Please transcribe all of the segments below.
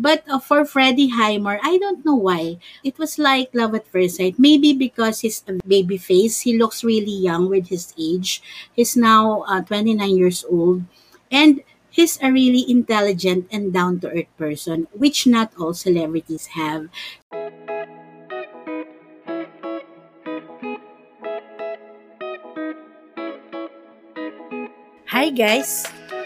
But uh, for Freddie Highmore, I don't know why. It was like love at first sight. Maybe because his baby face, he looks really young with his age. He's now uh, 29 years old. And he's a really intelligent and down to earth person, which not all celebrities have. Hi guys!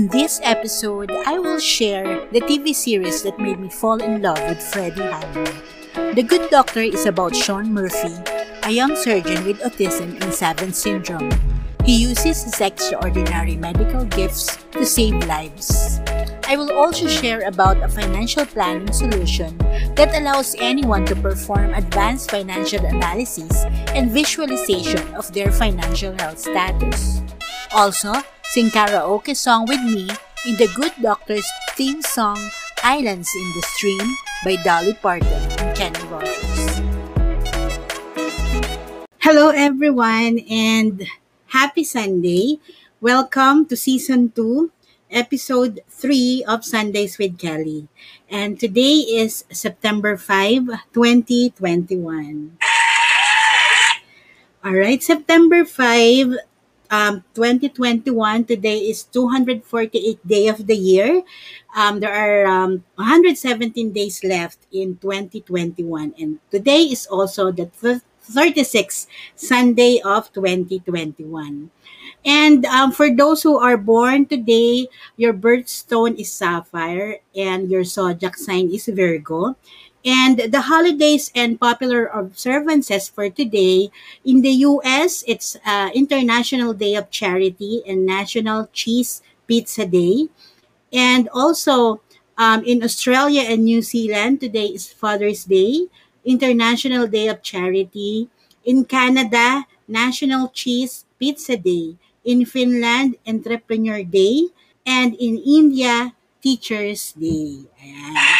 In this episode, I will share the TV series that made me fall in love with Freddie Highmore. The Good Doctor is about Sean Murphy, a young surgeon with autism and Savant syndrome. He uses his extraordinary medical gifts to save lives. I will also share about a financial planning solution that allows anyone to perform advanced financial analysis and visualization of their financial health status. Also, sing karaoke song with me in the Good Doctor's theme song Islands in the Stream by Dolly Parton and Kenny Rogers. Hello everyone and happy Sunday. Welcome to season 2, episode 3 of Sundays with Kelly. And today is September 5, 2021. All right, September 5, um, 2021 today is 248 day of the year. Um, there are um, 117 days left in 2021 and today is also the 36th sunday of 2021 and um, for those who are born today your birthstone is sapphire and your zodiac sign is virgo and the holidays and popular observances for today in the US, it's uh, International Day of Charity and National Cheese Pizza Day. And also um, in Australia and New Zealand, today is Father's Day, International Day of Charity. In Canada, National Cheese Pizza Day. In Finland, Entrepreneur Day. And in India, Teacher's Day. Ayan.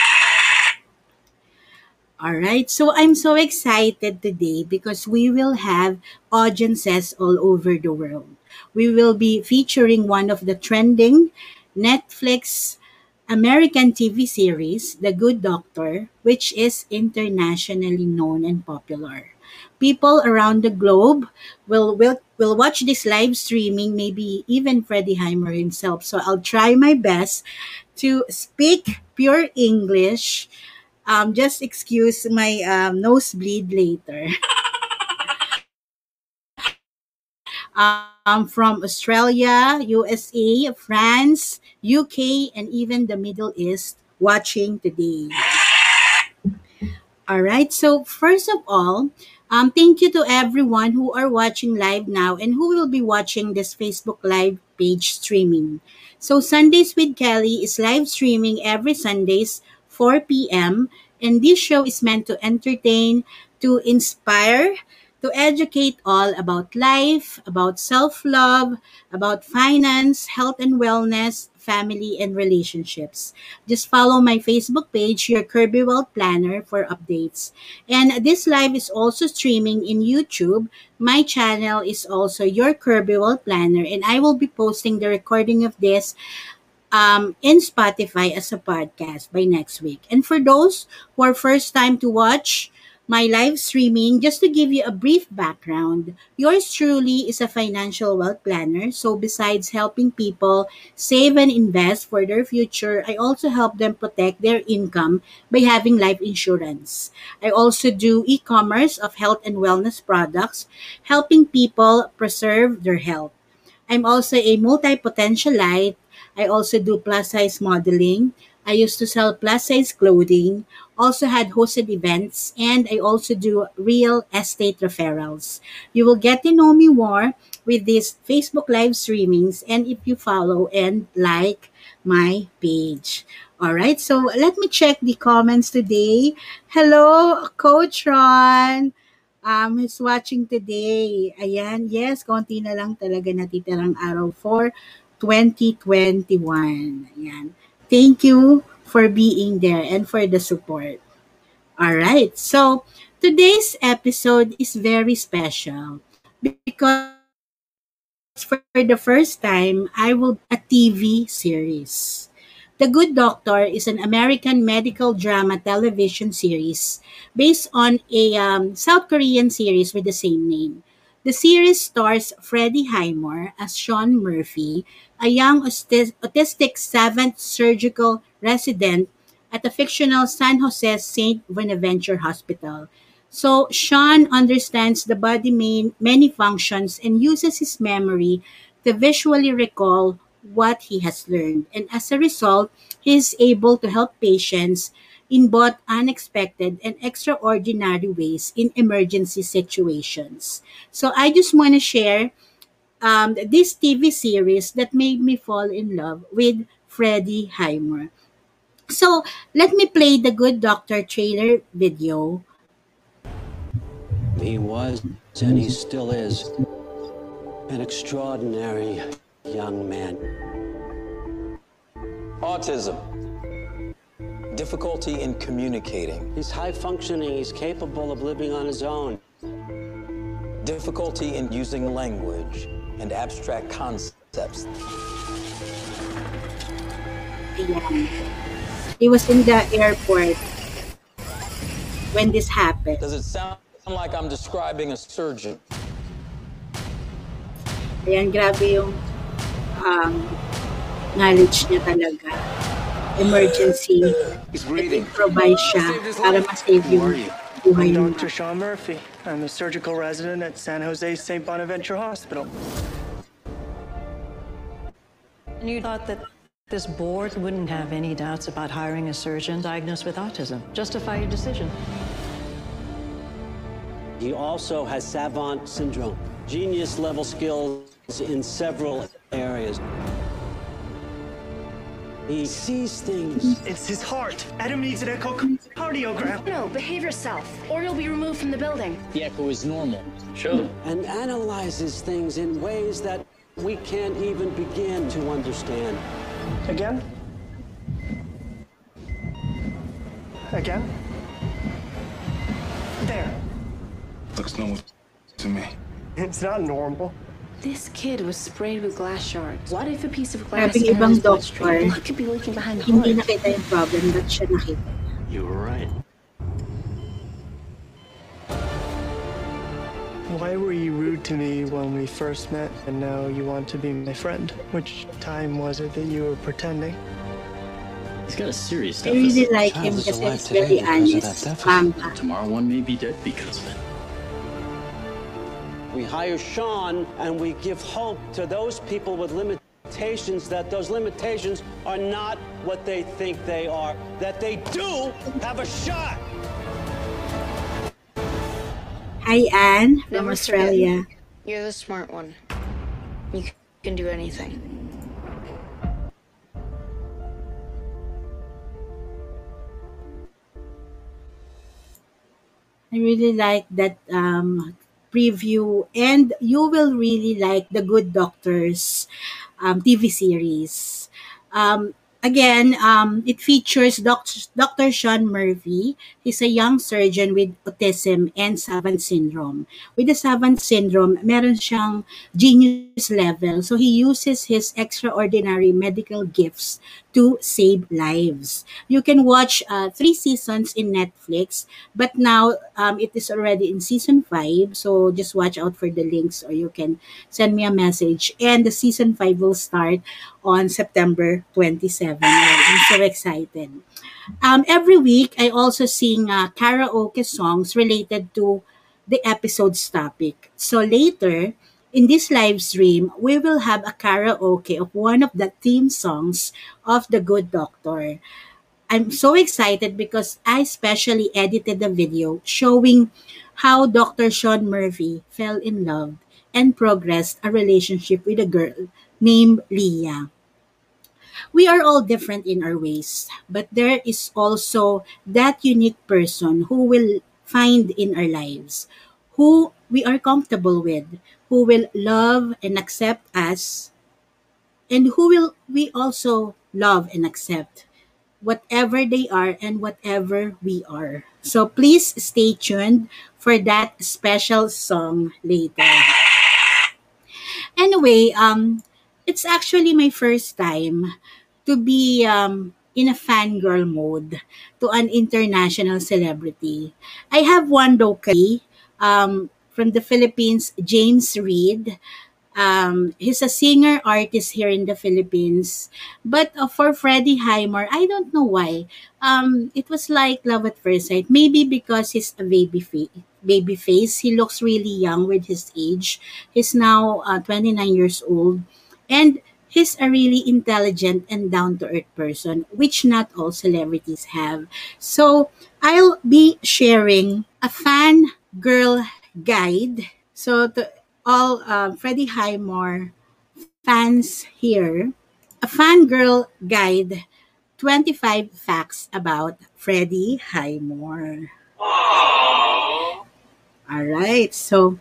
All right. So I'm so excited today because we will have audiences all over the world. We will be featuring one of the trending Netflix American TV series, The Good Doctor, which is internationally known and popular. People around the globe will will will watch this live streaming, maybe even Freddie Highmore himself. So I'll try my best to speak pure English um, just excuse my um, nosebleed later. um, from Australia, USA, France, UK, and even the Middle East watching today. All right. So first of all, um, thank you to everyone who are watching live now and who will be watching this Facebook Live page streaming. So Sundays with Kelly is live streaming every Sundays 4 p.m. And this show is meant to entertain, to inspire, to educate all about life, about self love, about finance, health and wellness, family, and relationships. Just follow my Facebook page, Your Kirby World Planner, for updates. And this live is also streaming in YouTube. My channel is also Your Kirby World Planner, and I will be posting the recording of this um, in Spotify as a podcast by next week. And for those who are first time to watch my live streaming, just to give you a brief background, yours truly is a financial wealth planner. So besides helping people save and invest for their future, I also help them protect their income by having life insurance. I also do e-commerce of health and wellness products, helping people preserve their health. I'm also a multi-potentialite I also do plus size modeling. I used to sell plus size clothing, also had hosted events, and I also do real estate referrals. You will get to know me more with these Facebook live streamings and if you follow and like my page. All right, so let me check the comments today. Hello, Coach Ron. Um, who's watching today? Ayan, yes, konti na lang talaga natitirang araw for 2021. Ayan. Thank you for being there and for the support. All right. So, today's episode is very special because for the first time, I will a TV series. The Good Doctor is an American medical drama television series based on a um, South Korean series with the same name. The series stars Freddie Highmore as Sean Murphy, a young autistic seventh surgical resident at the fictional San Jose St. Bonaventure Hospital. So Sean understands the body main, many functions and uses his memory to visually recall what he has learned. And as a result, he is able to help patients in both unexpected and extraordinary ways in emergency situations. So I just want to share um, this TV series that made me fall in love with Freddie Highmore. So let me play the Good Doctor trailer video. He was, and he still is, an extraordinary young man. Autism. Difficulty in communicating. He's high functioning, he's capable of living on his own. Difficulty in using language and abstract concepts. Yeah. He was in the airport when this happened. Does it sound like I'm describing a surgeon? Ayan, grabe yung um, knowledge niya talaga. Emergency. He's breathing. Provide siya para ma-save Who are yung you? buhay I'm niya. Dr. Sean Murphy. I'm a surgical resident at San Jose St. Bonaventure Hospital. And you thought that this board wouldn't have any doubts about hiring a surgeon diagnosed with autism. Justify your decision. He also has savant syndrome, genius level skills in several areas. He sees things. It's his heart. Adam needs an echocardiogram. No, behave yourself, or you'll be removed from the building. The echo is normal. Sure. and analyzes things in ways that we can't even begin to understand. Again? Again? There. Looks normal to me. It's not normal. This kid was sprayed with glass shards. What if a piece of glass Grabing entered ibang his bloodstream? doctor. What could be leaking behind the Hindi hood? nakita yung problem, but siya nakita. You were right. Why were you rude to me when we first met and now you want to be my friend? Which time was it that you were pretending? He's got a serious I really like him is kasi alive he's very honest. that deficit. Tomorrow one may be dead because of it. We hire Sean and we give hope to those people with limitations that those limitations are not what they think they are, that they do have a shot. Hi, Anne from Never Australia. You're the smart one. You can do anything. I really like that um, preview, and you will really like the Good Doctors um, TV series. Um, again, um, it features Dr. Dr. Sean Murphy. He's a young surgeon with autism and savant syndrome. With the savant syndrome, meron siyang genius level. So he uses his extraordinary medical gifts to save lives. You can watch uh, three seasons in Netflix, but now um, it is already in season five. So just watch out for the links, or you can send me a message. And the season five will start on September 27. I'm so excited. Um, every week, I also sing uh, karaoke songs related to the episode's topic. So later, in this live stream, we will have a karaoke of one of the theme songs of The Good Doctor. I'm so excited because I specially edited the video showing how Dr. Sean Murphy fell in love and progressed a relationship with a girl named Leah. We are all different in our ways, but there is also that unique person who will find in our lives, who we are comfortable with, who will love and accept us, and who will we also love and accept whatever they are and whatever we are. So please stay tuned for that special song later. Anyway, um, it's actually my first time to be um, in a fangirl mode to an international celebrity. I have one locally um, from the Philippines, James Reid. Um, he's a singer artist here in the Philippines. But uh, for Freddie Highmore, I don't know why. Um, it was like love at first sight. Maybe because he's a baby face. Baby face. He looks really young with his age. He's now uh, 29 years old. And he's a really intelligent and down to earth person, which not all celebrities have. So I'll be sharing a fan girl guide. So to all uh, Freddie Highmore fans here, a fangirl guide 25 facts about Freddie Highmore. All right, so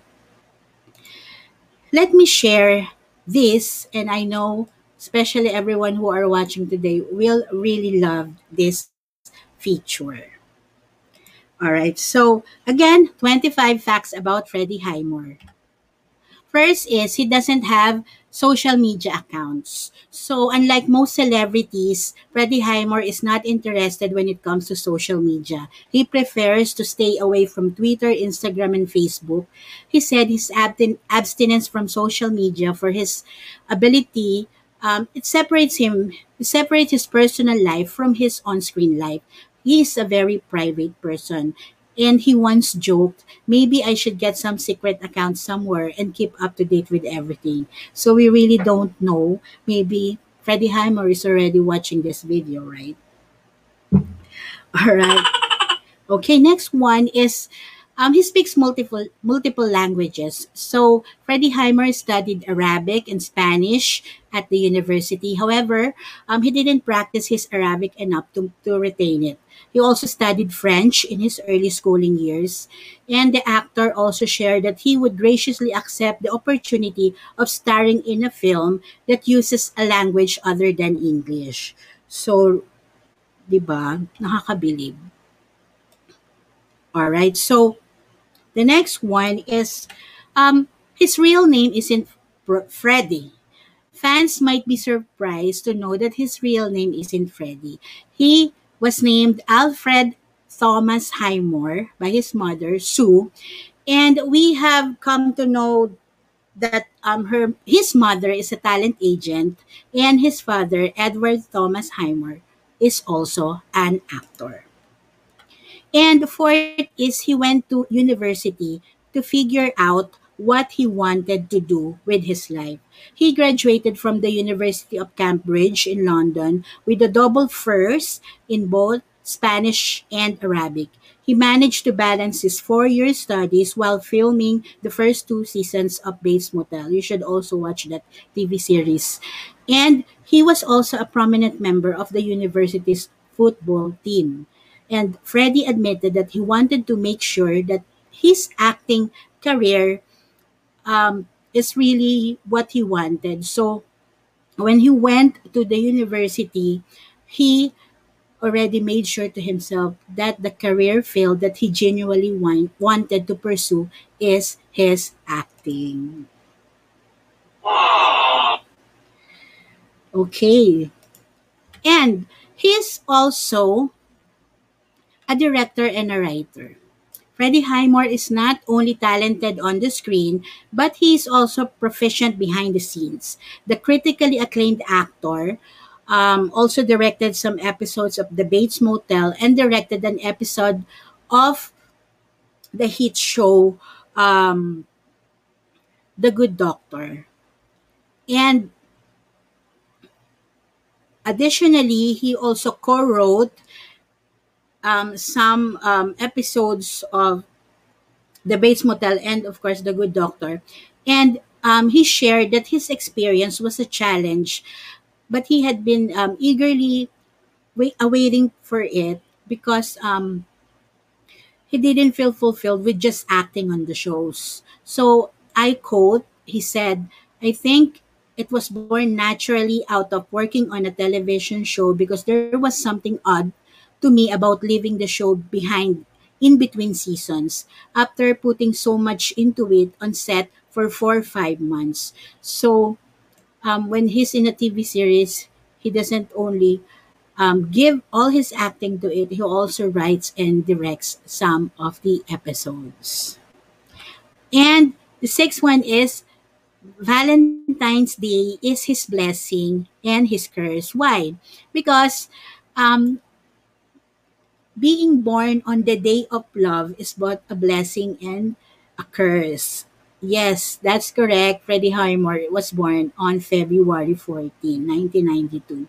let me share this, and I know especially everyone who are watching today will really love this feature. All right, so again, 25 facts about Freddie Highmore. First is he doesn't have social media accounts. So unlike most celebrities, Freddie Highmore is not interested when it comes to social media. He prefers to stay away from Twitter, Instagram, and Facebook. He said his abstin- abstinence from social media for his ability um, it separates him it separates his personal life from his on-screen life. He is a very private person and he once joked, maybe I should get some secret account somewhere and keep up to date with everything. So we really don't know. Maybe Freddie Highmore is already watching this video, right? All right. Okay, next one is um, he speaks multiple multiple languages. So Freddie Highmore studied Arabic and Spanish at the university. However, um, he didn't practice his Arabic enough to, to retain it. He also studied French in his early schooling years. And the actor also shared that he would graciously accept the opportunity of starring in a film that uses a language other than English. So, di ba? Nakakabilib. All right. So, the next one is um, his real name isn't Fr- Freddie. Fans might be surprised to know that his real name isn't Freddie. He was named Alfred Thomas Highmore by his mother, Sue. And we have come to know that um, her his mother is a talent agent and his father, Edward Thomas Highmore, is also an actor. And fourth is he went to university to figure out what he wanted to do with his life. He graduated from the University of Cambridge in London with a double first in both Spanish and Arabic. He managed to balance his four-year studies while filming the first two seasons of Bates Motel. You should also watch that TV series. And he was also a prominent member of the university's football team. And Freddie admitted that he wanted to make sure that his acting career um, is really what he wanted. So when he went to the university, he already made sure to himself that the career field that he genuinely want, wanted to pursue is his acting. Okay. And he's also a director and a writer. Freddie Highmore is not only talented on the screen, but he is also proficient behind the scenes. The critically acclaimed actor um, also directed some episodes of The Bates Motel and directed an episode of the hit show um, The Good Doctor. And additionally, he also co-wrote um, some um, episodes of The Bates Motel and, of course, The Good Doctor. And um, he shared that his experience was a challenge, but he had been um, eagerly wait, awaiting for it because um, he didn't feel fulfilled with just acting on the shows. So I quote, he said, I think it was born naturally out of working on a television show because there was something odd to me about leaving the show behind in between seasons after putting so much into it on set for four or five months. So um, when he's in a TV series, he doesn't only um, give all his acting to it, he also writes and directs some of the episodes. And the sixth one is Valentine's Day is his blessing and his curse. Why? Because um, being born on the day of love is both a blessing and a curse. Yes, that's correct. Freddie Highmore was born on February 14, 1992.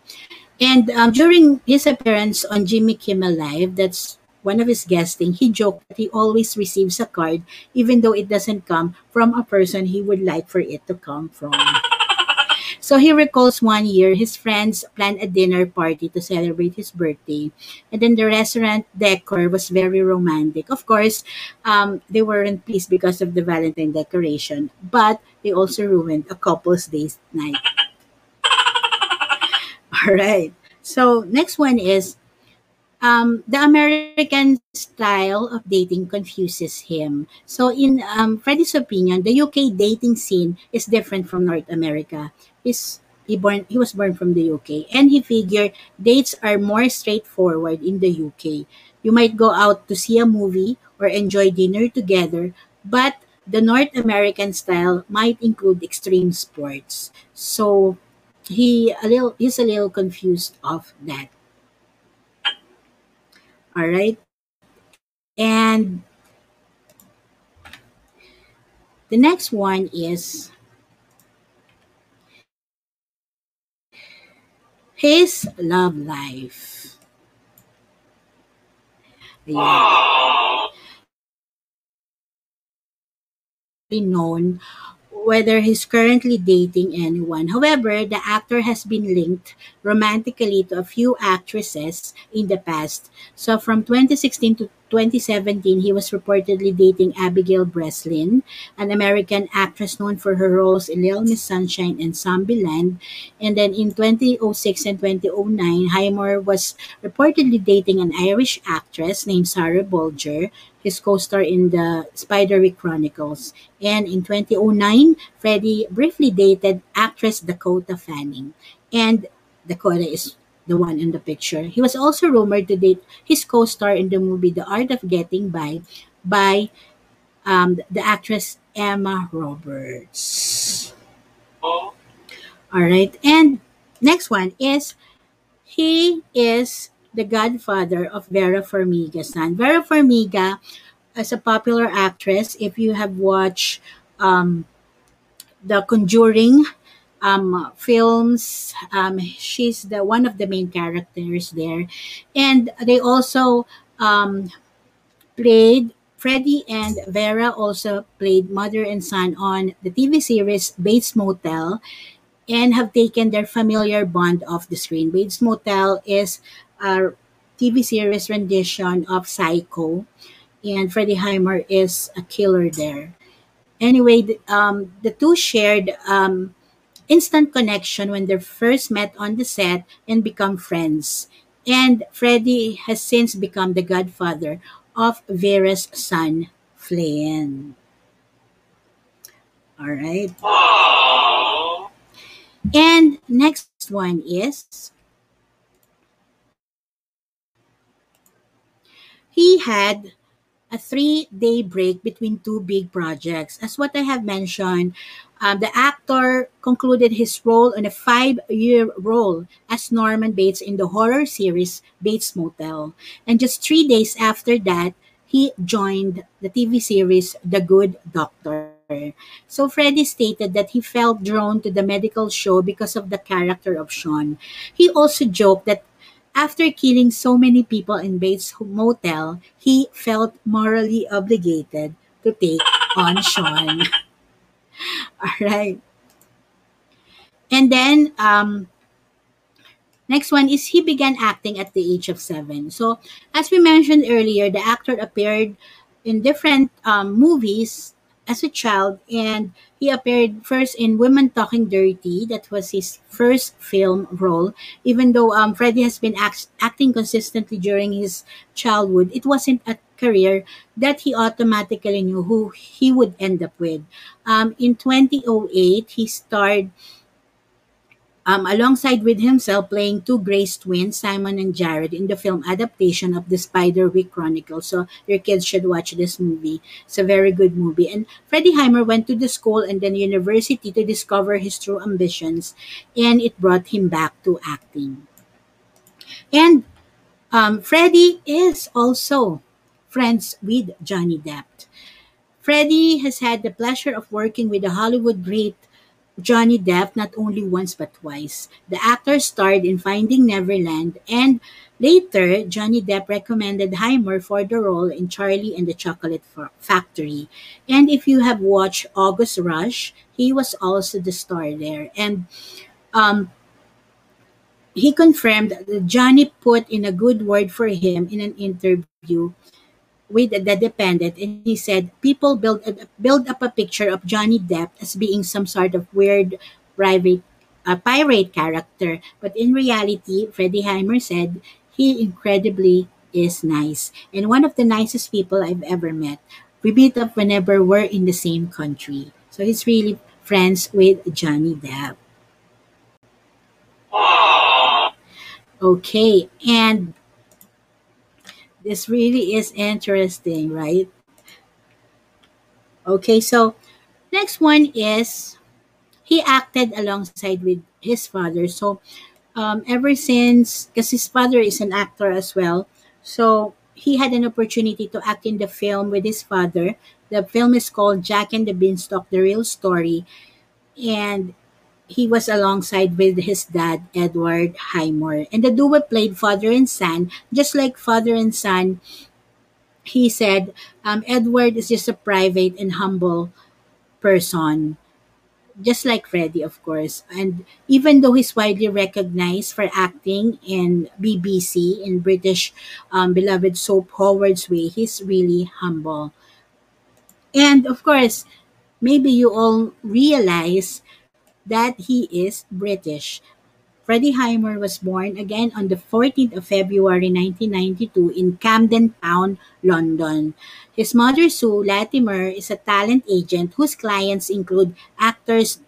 And um, during his appearance on Jimmy Kimmel Live, that's one of his guesting, he joked that he always receives a card even though it doesn't come from a person he would like for it to come from. So he recalls one year his friends planned a dinner party to celebrate his birthday. And then the restaurant decor was very romantic. Of course, um, they weren't pleased because of the Valentine decoration, but they also ruined a couple's date night. All right. So next one is um, the American style of dating confuses him. So, in um, Freddie's opinion, the UK dating scene is different from North America. He's, he, born, he was born from the UK, and he figured dates are more straightforward in the UK. You might go out to see a movie or enjoy dinner together, but the North American style might include extreme sports. So, he a little he's a little confused of that. All right. And the next one is his love life. Yeah. known whether he's currently dating anyone. However, the actor has been linked romantically to a few actresses in the past. So from 2016 to 2017, he was reportedly dating Abigail Breslin, an American actress known for her roles in Little Miss Sunshine and Zombieland. And then in 2006 and 2009, Highmore was reportedly dating an Irish actress named Sarah Bolger, his co-star in the Spiderwick Chronicles. And in 2009, Freddie briefly dated actress Dakota Fanning. And Dakota is the one in the picture. He was also rumored to date his co-star in the movie The Art of Getting By by um, the actress Emma Roberts. Oh. All right. And next one is he is the godfather of Vera Farmiga's son. Vera Farmiga is a popular actress. If you have watched um, The Conjuring um, films, um, she's the one of the main characters there, and they also um, played. Freddie and Vera also played mother and son on the TV series Bates Motel and have taken their familiar bond off the screen. Bates Motel is a TV series rendition of Psycho, and Freddie Highmore is a killer there. Anyway, the, um, the two shared um, instant connection when they first met on the set and become friends. And Freddie has since become the godfather of Vera's son, Flynn. All right. And next one is he had a three day break between two big projects. As what I have mentioned, um, the actor concluded his role on a five year role as Norman Bates in the horror series Bates Motel. And just three days after that, he joined the TV series The Good Doctor. So Freddie stated that he felt drawn to the medical show because of the character of Sean. He also joked that after killing so many people in Bates Motel, he felt morally obligated to take on Sean. All right. And then um, next one is he began acting at the age of seven. So as we mentioned earlier, the actor appeared in different um, movies as a child and he appeared first in Women Talking Dirty. That was his first film role. Even though um, Freddie has been act- acting consistently during his childhood, it wasn't a career that he automatically knew who he would end up with. Um, in 2008, he starred um, alongside with himself playing two Grace twins, Simon and Jared, in the film adaptation of the Spiderwick Chronicles. So your kids should watch this movie. It's a very good movie. And Freddie Highmore went to the school and then university to discover his true ambitions, and it brought him back to acting. And um, Freddie is also friends with Johnny Depp. Freddie has had the pleasure of working with the Hollywood great Johnny Depp not only once but twice. The actor starred in Finding Neverland and later Johnny Depp recommended Highmore for the role in Charlie and the Chocolate Factory. And if you have watched August Rush, he was also the star there. And um, he confirmed that Johnny put in a good word for him in an interview with the Independent, and he said people build build up a picture of Johnny Depp as being some sort of weird private uh, pirate character, but in reality, Freddie Highmore said he incredibly is nice and one of the nicest people I've ever met. We meet up whenever we're in the same country, so he's really friends with Johnny Depp. Okay, and this really is interesting, right? Okay, so next one is he acted alongside with his father. So um, ever since, because his father is an actor as well, so he had an opportunity to act in the film with his father. The film is called Jack and the Beanstalk: The Real Story, and he was alongside with his dad, Edward Highmore. And the duo played father and son, just like father and son. He said, um, Edward is just a private and humble person, just like Freddie, of course. And even though he's widely recognized for acting in BBC, in British um, beloved soap Howard's Way, he's really humble. And of course, maybe you all realize that he is British. Freddie Highmore was born again on the 14th of February 1992 in Camden Town, London. His mother, Sue Latimer, is a talent agent whose clients include actors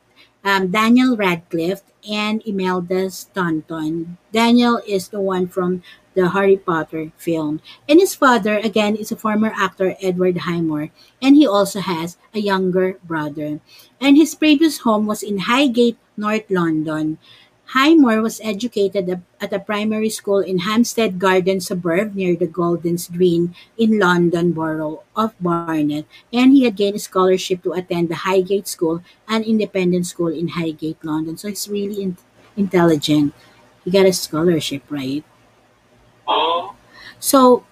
um, Daniel Radcliffe and Imelda Staunton. Daniel is the one from the Harry Potter film. And his father, again, is a former actor, Edward Highmore, and he also has a younger brother. And his previous home was in Highgate, North London. Highmore was educated at a primary school in Hampstead Garden suburb near the Golders Green in London Borough of Barnet, and he had gained a scholarship to attend the Highgate School, an independent school in Highgate, London. So he's really in- intelligent. He got a scholarship, right? So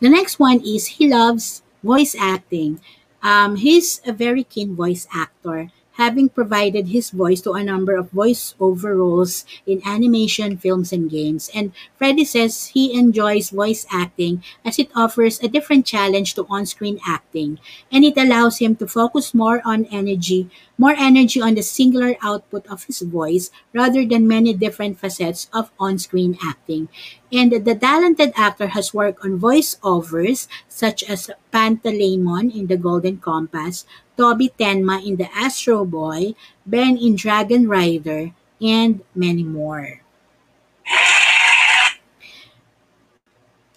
the next one is he loves voice acting. Um, he's a very keen voice actor, having provided his voice to a number of voice-over roles in animation, films, and games. And Freddie says he enjoys voice acting as it offers a different challenge to on-screen acting, and it allows him to focus more on energy, more energy on the singular output of his voice rather than many different facets of on-screen acting. And the talented actor has worked on voiceovers such as Pantalaimon in The Golden Compass, Toby Tenma in The Astro Boy, Ben in Dragon Rider, and many more.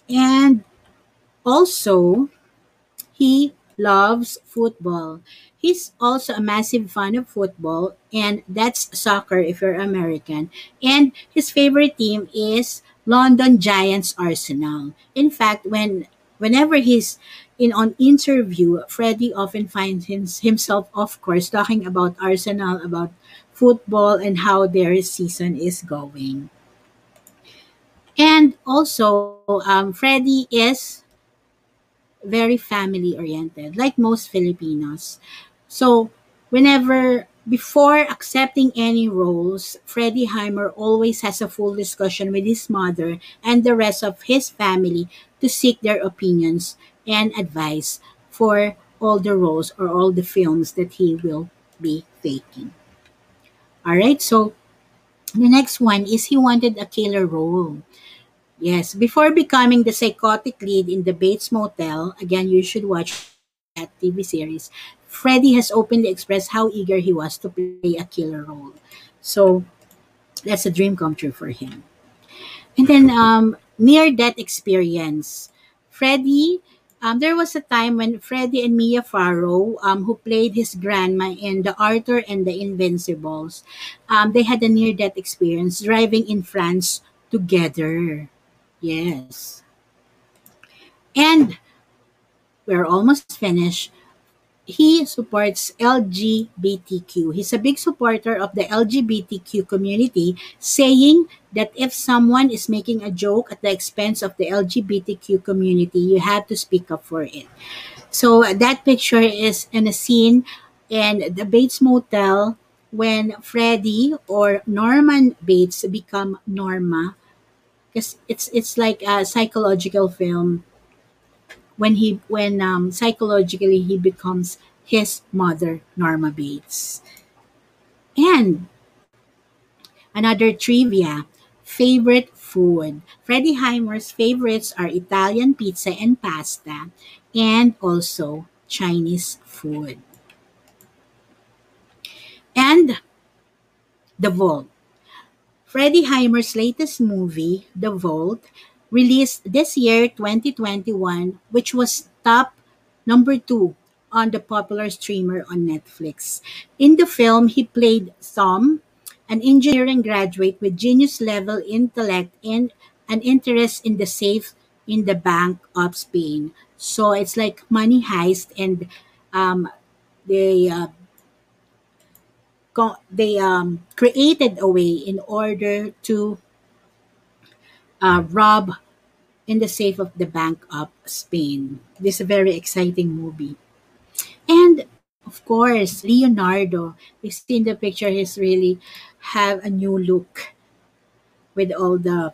And also, he loves football. He's also a massive fan of football, and that's soccer if you're American. And his favorite team is London Giants Arsenal. In fact, when whenever he's in on interview, Freddie often finds his, himself, of course, talking about Arsenal, about football, and how their season is going. And also, um, Freddie is very family oriented, like most Filipinos. So whenever before accepting any roles, Freddie Highmore always has a full discussion with his mother and the rest of his family to seek their opinions and advice for all the roles or all the films that he will be taking. All right, so the next one is he wanted a killer role. Yes, before becoming the psychotic lead in the Bates Motel, again, you should watch that TV series. Freddie has openly expressed how eager he was to play a killer role. So that's a dream come true for him. And then um, near death experience. Freddie, um, there was a time when Freddie and Mia Farrow, um, who played his grandma in The Arthur and the Invincibles, um, they had a near death experience driving in France together. Yes. And we're almost finished. He supports LGBTQ. He's a big supporter of the LGBTQ community, saying that if someone is making a joke at the expense of the LGBTQ community, you have to speak up for it. So that picture is in a scene in the Bates Motel when Freddie or Norman Bates become Norma because it's it's like a psychological film when he when um, psychologically he becomes his mother Norma Bates. And another trivia, favorite food. Freddie Highmore's favorites are Italian pizza and pasta and also Chinese food. And The Vault. Freddie Highmore's latest movie, The Vault, released this year 2021 which was top number 2 on the popular streamer on Netflix. In the film, he played Thom, an engineering graduate with genius level intellect and an interest in the safe in the Bank of Spain. So it's like money heist, and um, they uh, they um, created a way in order to uh, rob in the safe of the Bank of Spain. This is a very exciting movie. And of course, Leonardo. You see in the picture, he's really have a new look with all the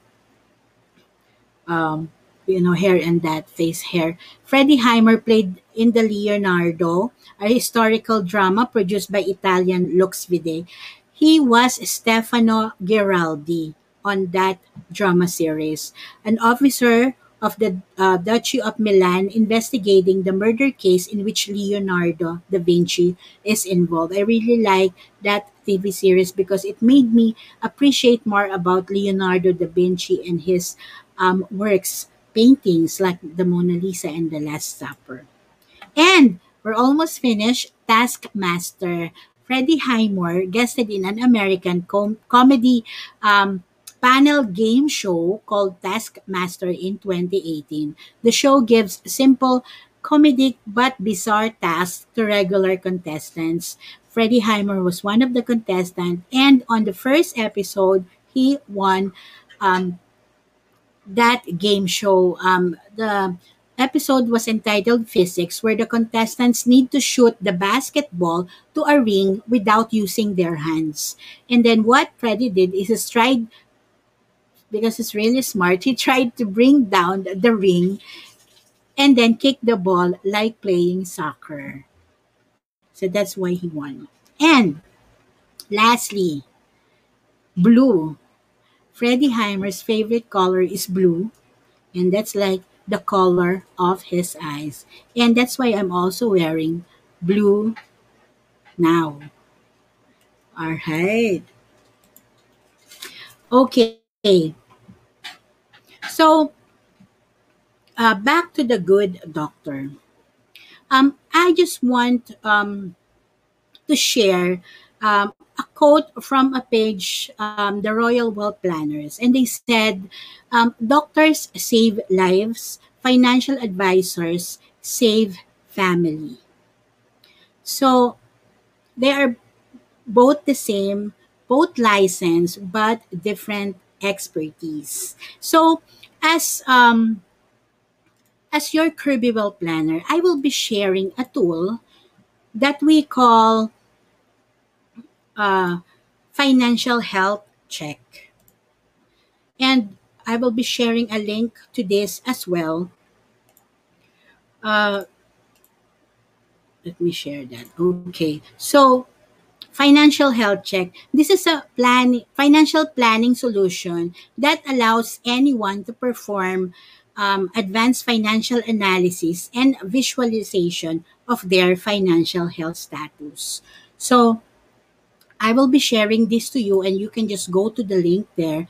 um, you know hair and that face hair. Freddie Highmore played in the Leonardo, a historical drama produced by Italian Lux Vide. He was Stefano Giraldi on that drama series, an officer of the uh, Duchy of Milan investigating the murder case in which Leonardo da Vinci is involved. I really like that TV series because it made me appreciate more about Leonardo da Vinci and his um, works, paintings like the Mona Lisa and the Last Supper. And we're almost finished. Taskmaster. Freddie Highmore guested in an American com- comedy um, panel game show called Taskmaster in 2018. The show gives simple, comedic, but bizarre tasks to regular contestants. Freddie Highmore was one of the contestants, and on the first episode, he won um, that game show. Um, the episode was entitled Physics, where the contestants need to shoot the basketball to a ring without using their hands. And then what Freddie did is he tried, because he's really smart, he tried to bring down the, ring and then kick the ball like playing soccer. So that's why he won. And lastly, blue. Freddie Highmore's favorite color is blue, and that's like the color of his eyes. And that's why I'm also wearing blue now. All right. Okay. So, uh, back to the good doctor. Um, I just want um, to share um, a quote from a page, um, the Royal Wealth Planners, and they said, um, "Doctors save lives, financial advisors save family." So they are both the same, both licensed, but different expertise. So as um, as your Kirby Well planner, I will be sharing a tool that we call uh, financial health check. And I will be sharing a link to this as well. Uh, let me share that. Okay. So, financial health check. This is a plan financial planning solution that allows anyone to perform um, advanced financial analysis and visualization of their financial health status. So, I will be sharing this to you, and you can just go to the link there.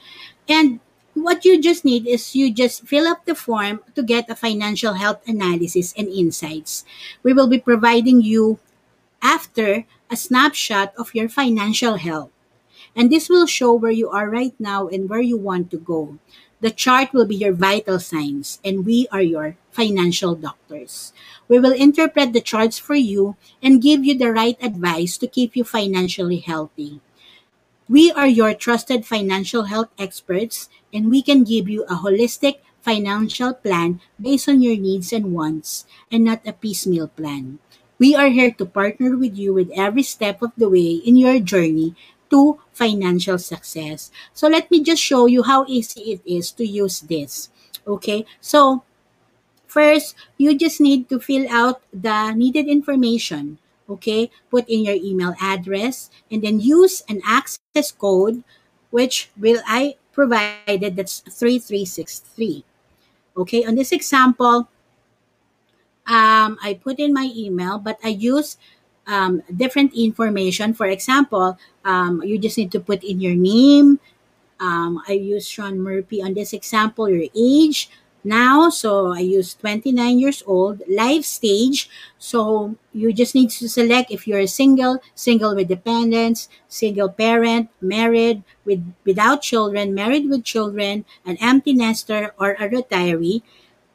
And what you just need is you just fill up the form to get a financial health analysis and insights. We will be providing you after a snapshot of your financial health. And this will show where you are right now and where you want to go. The chart will be your vital signs, and we are your financial doctors. We will interpret the charts for you and give you the right advice to keep you financially healthy. We are your trusted financial health experts, and we can give you a holistic financial plan based on your needs and wants, and not a piecemeal plan. We are here to partner with you with every step of the way in your journey to financial success. So let me just show you how easy it is to use this. Okay, so first, you just need to fill out the needed information. Okay, put in your email address and then use an access code, which will I provided that's 3363. Okay, on this example, um, I put in my email, but I use um, different information. For example, um, you just need to put in your name. Um, I use Sean Murphy on this example, your age now. So I use 29 years old, life stage. So you just need to select if you're single, single with dependents, single parent, married with without children, married with children, an empty nester, or a retiree.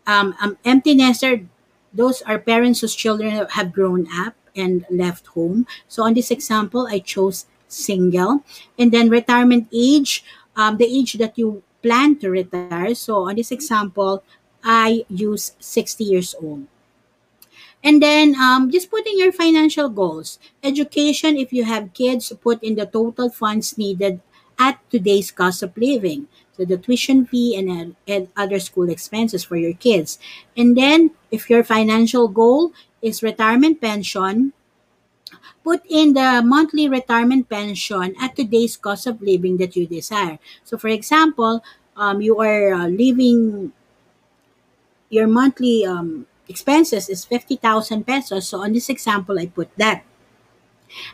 Um, um, empty nester those are parents whose children have grown up and left home. So on this example, I chose single. And then retirement age, um, the age that you plan to retire. So on this example, I use 60 years old. And then um, just put in your financial goals. Education, if you have kids, put in the total funds needed at today's cost of living. The tuition fee and, uh, and other school expenses for your kids. And then if your financial goal is retirement pension, put in the monthly retirement pension at today's cost of living that you desire. So for example, um, you are uh, living your monthly um, expenses is 50,000 pesos. So on this example, I put that.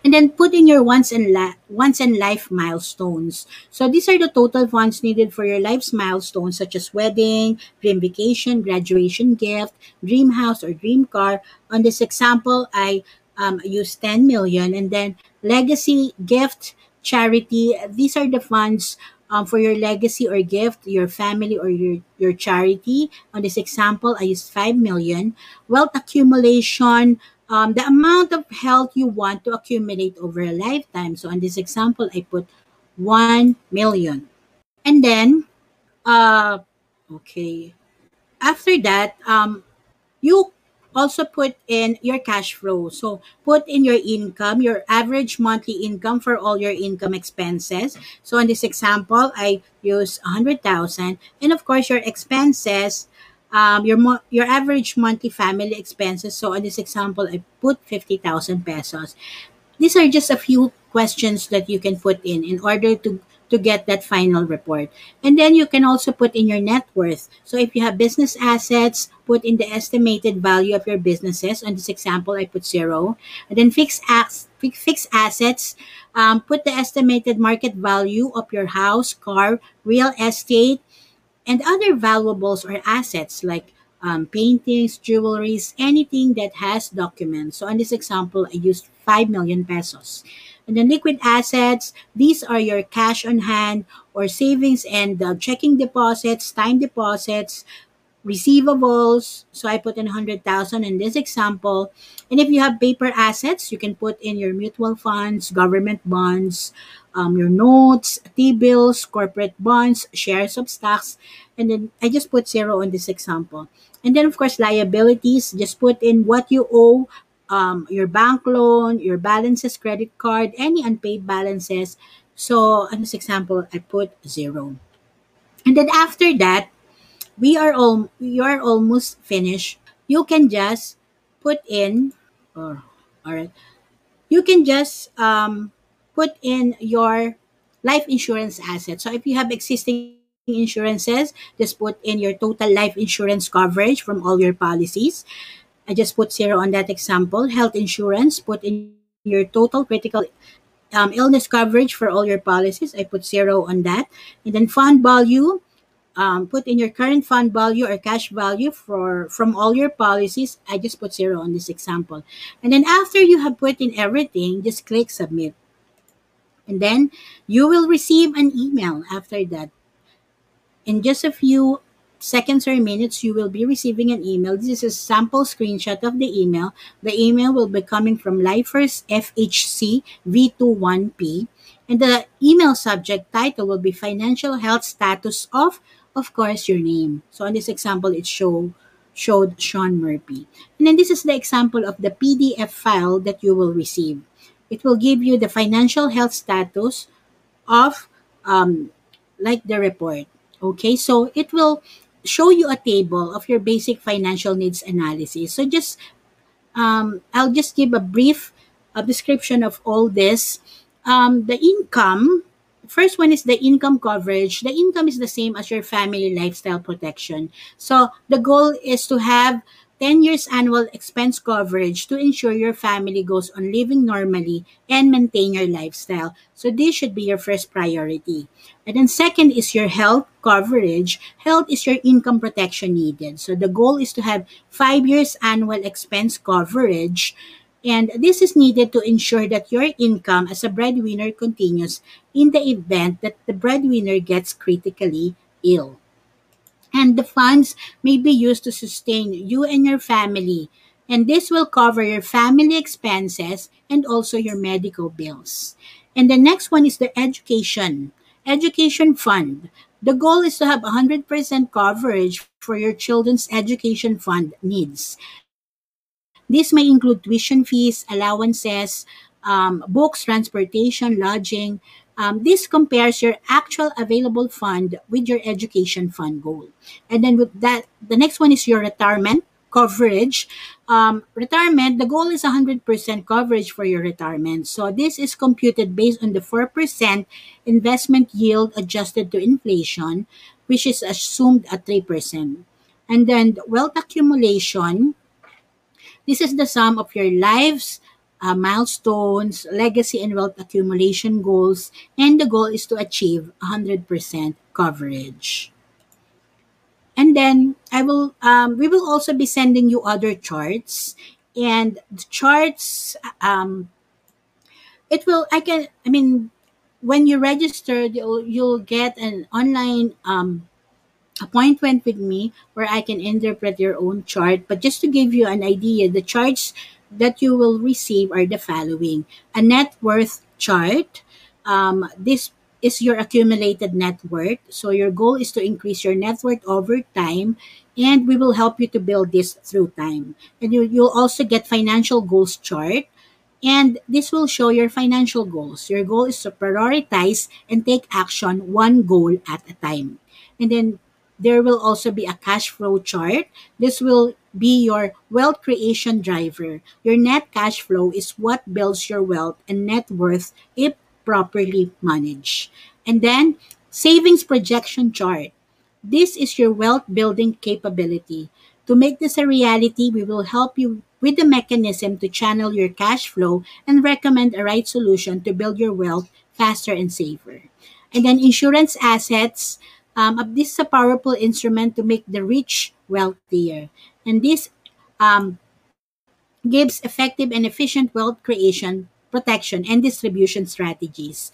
And then put in your once in la- once in life milestones. So these are the total funds needed for your life's milestones such as wedding, dream vacation, graduation gift, dream house or dream car. On this example, I um, use 10 million and then legacy gift charity these are the funds um, for your legacy or gift your family or your, your charity on this example i used 5 million wealth accumulation um, the amount of health you want to accumulate over a lifetime. So in this example, I put 1 million. And then, uh, okay, after that, um, you also put in your cash flow. So put in your income, your average monthly income for all your income expenses. So in this example, I use 100,000. And of course, your expenses um, your mo- your average monthly family expenses. So in this example, I put 50,000 pesos. These are just a few questions that you can put in in order to to get that final report. And then you can also put in your net worth. So if you have business assets, put in the estimated value of your businesses. On this example, I put zero. And then fixed, as- fixed assets, um, put the estimated market value of your house, car, real estate, and other valuables or assets like um, paintings, jewelries, anything that has documents. So in this example, I used 5 million pesos. And then liquid assets, these are your cash on hand or savings and uh, checking deposits, time deposits, receivables. So I put in 100,000 in this example. And if you have paper assets, you can put in your mutual funds, government bonds, um, your notes, T-bills, corporate bonds, shares of stocks. And then I just put zero on this example. And then of course liabilities, just put in what you owe um, your bank loan, your balances, credit card, any unpaid balances. So, on this example, I put zero. And then after that, we are all you are almost finished. You can just put in, or all right, you can just um, put in your life insurance assets. So if you have existing insurances, just put in your total life insurance coverage from all your policies. I just put zero on that example. Health insurance, put in your total critical um, illness coverage for all your policies. I put zero on that. And then fund value, um, put in your current fund value or cash value for from all your policies. I just put zero on this example. And then after you have put in everything, just click submit. And then you will receive an email after that. In just a few seconds or minutes, you will be receiving an email. This is a sample screenshot of the email. The email will be coming from Lifers FHC V21P. And the email subject title will be Financial Health Status of, of course, your name. So on this example, it show, showed Sean Murphy. And then this is the example of the PDF file that you will receive. It will give you the financial health status of um, like the report. Okay, so it will show you a table of your basic financial needs analysis. So just um, I'll just give a brief uh, description of all this. Um, the income, first one is the income coverage. The income is the same as your family lifestyle protection. So the goal is to have 10 years annual expense coverage to ensure your family goes on living normally and maintain your lifestyle. So this should be your first priority. And then second is your health coverage. Health is your income protection needed. So the goal is to have 5 years annual expense coverage and this is needed to ensure that your income as a breadwinner continues in the event that the breadwinner gets critically ill and the funds may be used to sustain you and your family. And this will cover your family expenses and also your medical bills. And the next one is the education. Education fund. The goal is to have 100% coverage for your children's education fund needs. This may include tuition fees, allowances, um, books, transportation, lodging, um, this compares your actual available fund with your education fund goal. And then with that, the next one is your retirement coverage. Um, retirement, the goal is 100% coverage for your retirement. So this is computed based on the 4% investment yield adjusted to inflation, which is assumed at 3%. And then wealth accumulation, this is the sum of your lives uh, milestones, legacy and wealth accumulation goals, and the goal is to achieve 100% coverage. And then I will, um, we will also be sending you other charts, and the charts, um, it will. I can. I mean, when you register, you'll you'll get an online um, appointment with me where I can interpret your own chart. But just to give you an idea, the charts that you will receive are the following a net worth chart. Um, this is your accumulated net worth. So, your goal is to increase your net worth over time, and we will help you to build this through time. And you, you'll also get financial goals chart. And this will show your financial goals. Your goal is to prioritize and take action one goal at a time. And then there will also be a cash flow chart. This will be your wealth creation driver. Your net cash flow is what builds your wealth and net worth if properly managed. And then, savings projection chart. This is your wealth building capability. To make this a reality, we will help you with the mechanism to channel your cash flow and recommend a right solution to build your wealth faster and safer. And then insurance assets. Um, this is a powerful instrument to make the rich wealthier and this um, gives effective and efficient wealth creation, protection, and distribution strategies.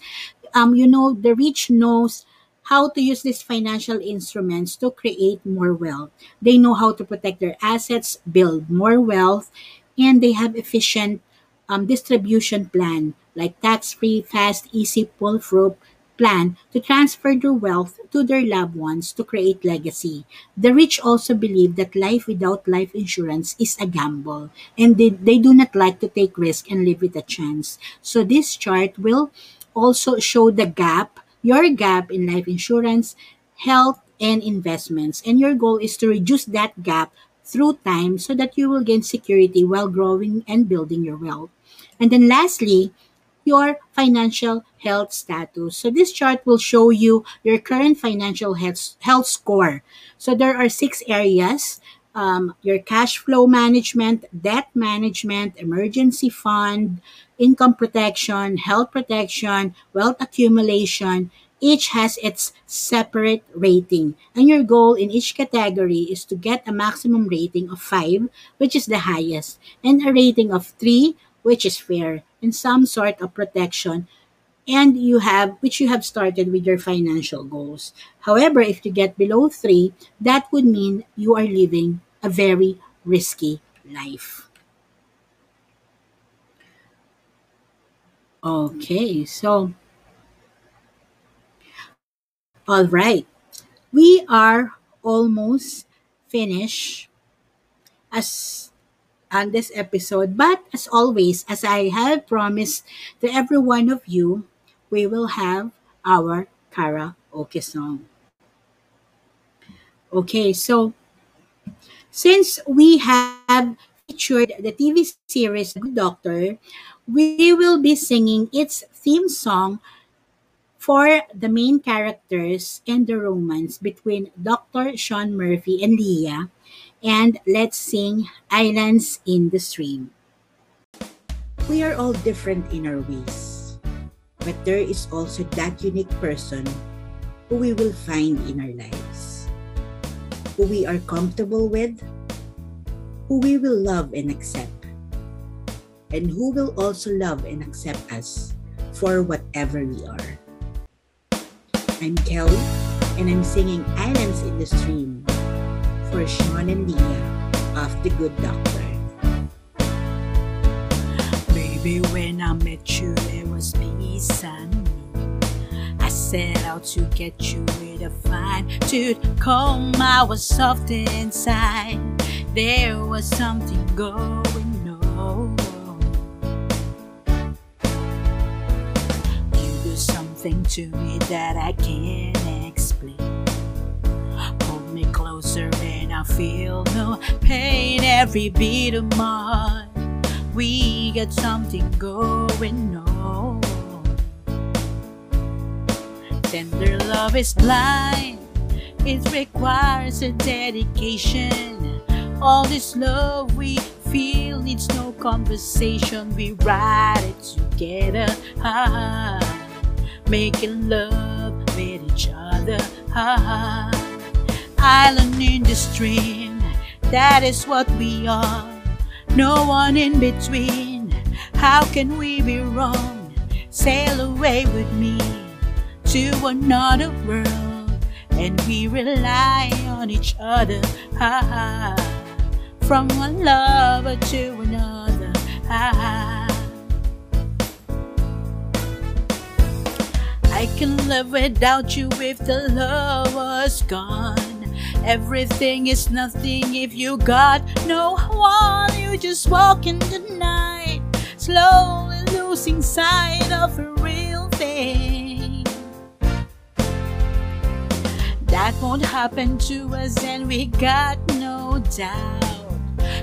Um, you know, the rich knows how to use these financial instruments to create more wealth. They know how to protect their assets, build more wealth, and they have efficient um, distribution plan like tax-free, fast, easy, pull-through plan to transfer their wealth to their loved ones to create legacy. The rich also believe that life without life insurance is a gamble and they, they do not like to take risk and live with a chance. So this chart will also show the gap, your gap in life insurance, health, and investments. And your goal is to reduce that gap through time so that you will gain security while growing and building your wealth. And then lastly, your financial health status. So this chart will show you your current financial health, health score. So there are six areas. Um, your cash flow management, debt management, emergency fund, income protection, health protection, wealth accumulation, each has its separate rating. And your goal in each category is to get a maximum rating of 5, which is the highest, and a rating of 3, which is fair, and some sort of protection and you have which you have started with your financial goals. However, if you get below 3, that would mean you are living a very risky life. Okay, so all right. We are almost finished as on this episode, but as always, as I have promised to every one of you, we will have our karaoke song. Okay, so since we have featured the TV series Good Doctor, we will be singing its theme song for the main characters and the romance between Dr. Sean Murphy and Leah. And let's sing Islands in the Stream. We are all different in our ways, but there is also that unique person who we will find in our lives, who we are comfortable with, who we will love and accept. And who will also love and accept us for whatever we are. I'm Kelly, and I'm singing Islands in the Stream for Sean and Leah of The Good Doctor. Baby, when I met you, there was peace and. I set out to get you with a fine tooth comb. I was soft inside. There was something going on. You do something to me that I can't Feel no pain. Every beat of heart, we got something going on. Tender love is blind, it requires a dedication. All this love we feel needs no conversation. We ride it together, ha, making love with each other, ha. Island in the stream, that is what we are. No one in between. How can we be wrong? Sail away with me to another world, and we rely on each other. Ha ha. From one lover to another. Ha ha. I can live without you if the love was gone. Everything is nothing if you got no one. You just walk in the night, slowly losing sight of a real thing. That won't happen to us, and we got no doubt.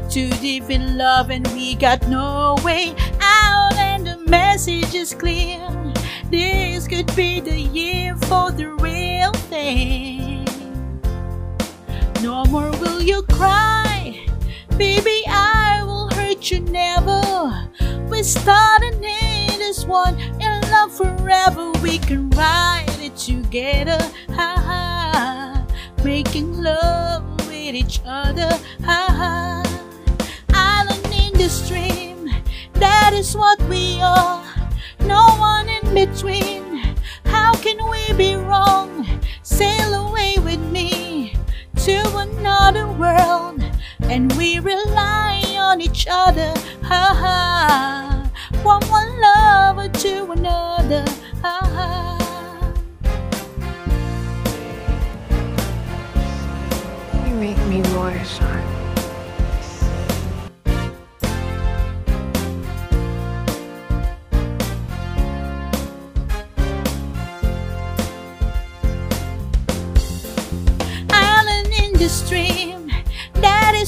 Too deep in love, and we got no way out, and the message is clear. This could be the year for the real thing. No more will you cry, baby. I will hurt you never. We started in this one in love forever. We can ride it together, ha ha. Making love with each other, ha ha. Island in the stream, that is what we are. No one in between. How can we be wrong? Sail away with me to another world and we rely on each other. Ha ha. From one lover to another. Ha ha. You make me roar,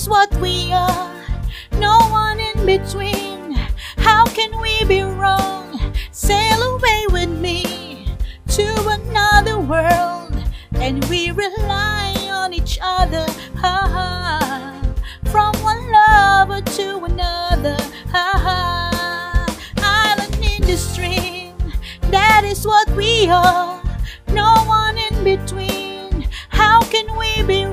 is what we are. No one in between. How can we be wrong? Sail away with me to another world, and we rely on each other. Ha ha. From one lover to another. Ha ha. Island in the stream, that is what we are. No one in between. How can we be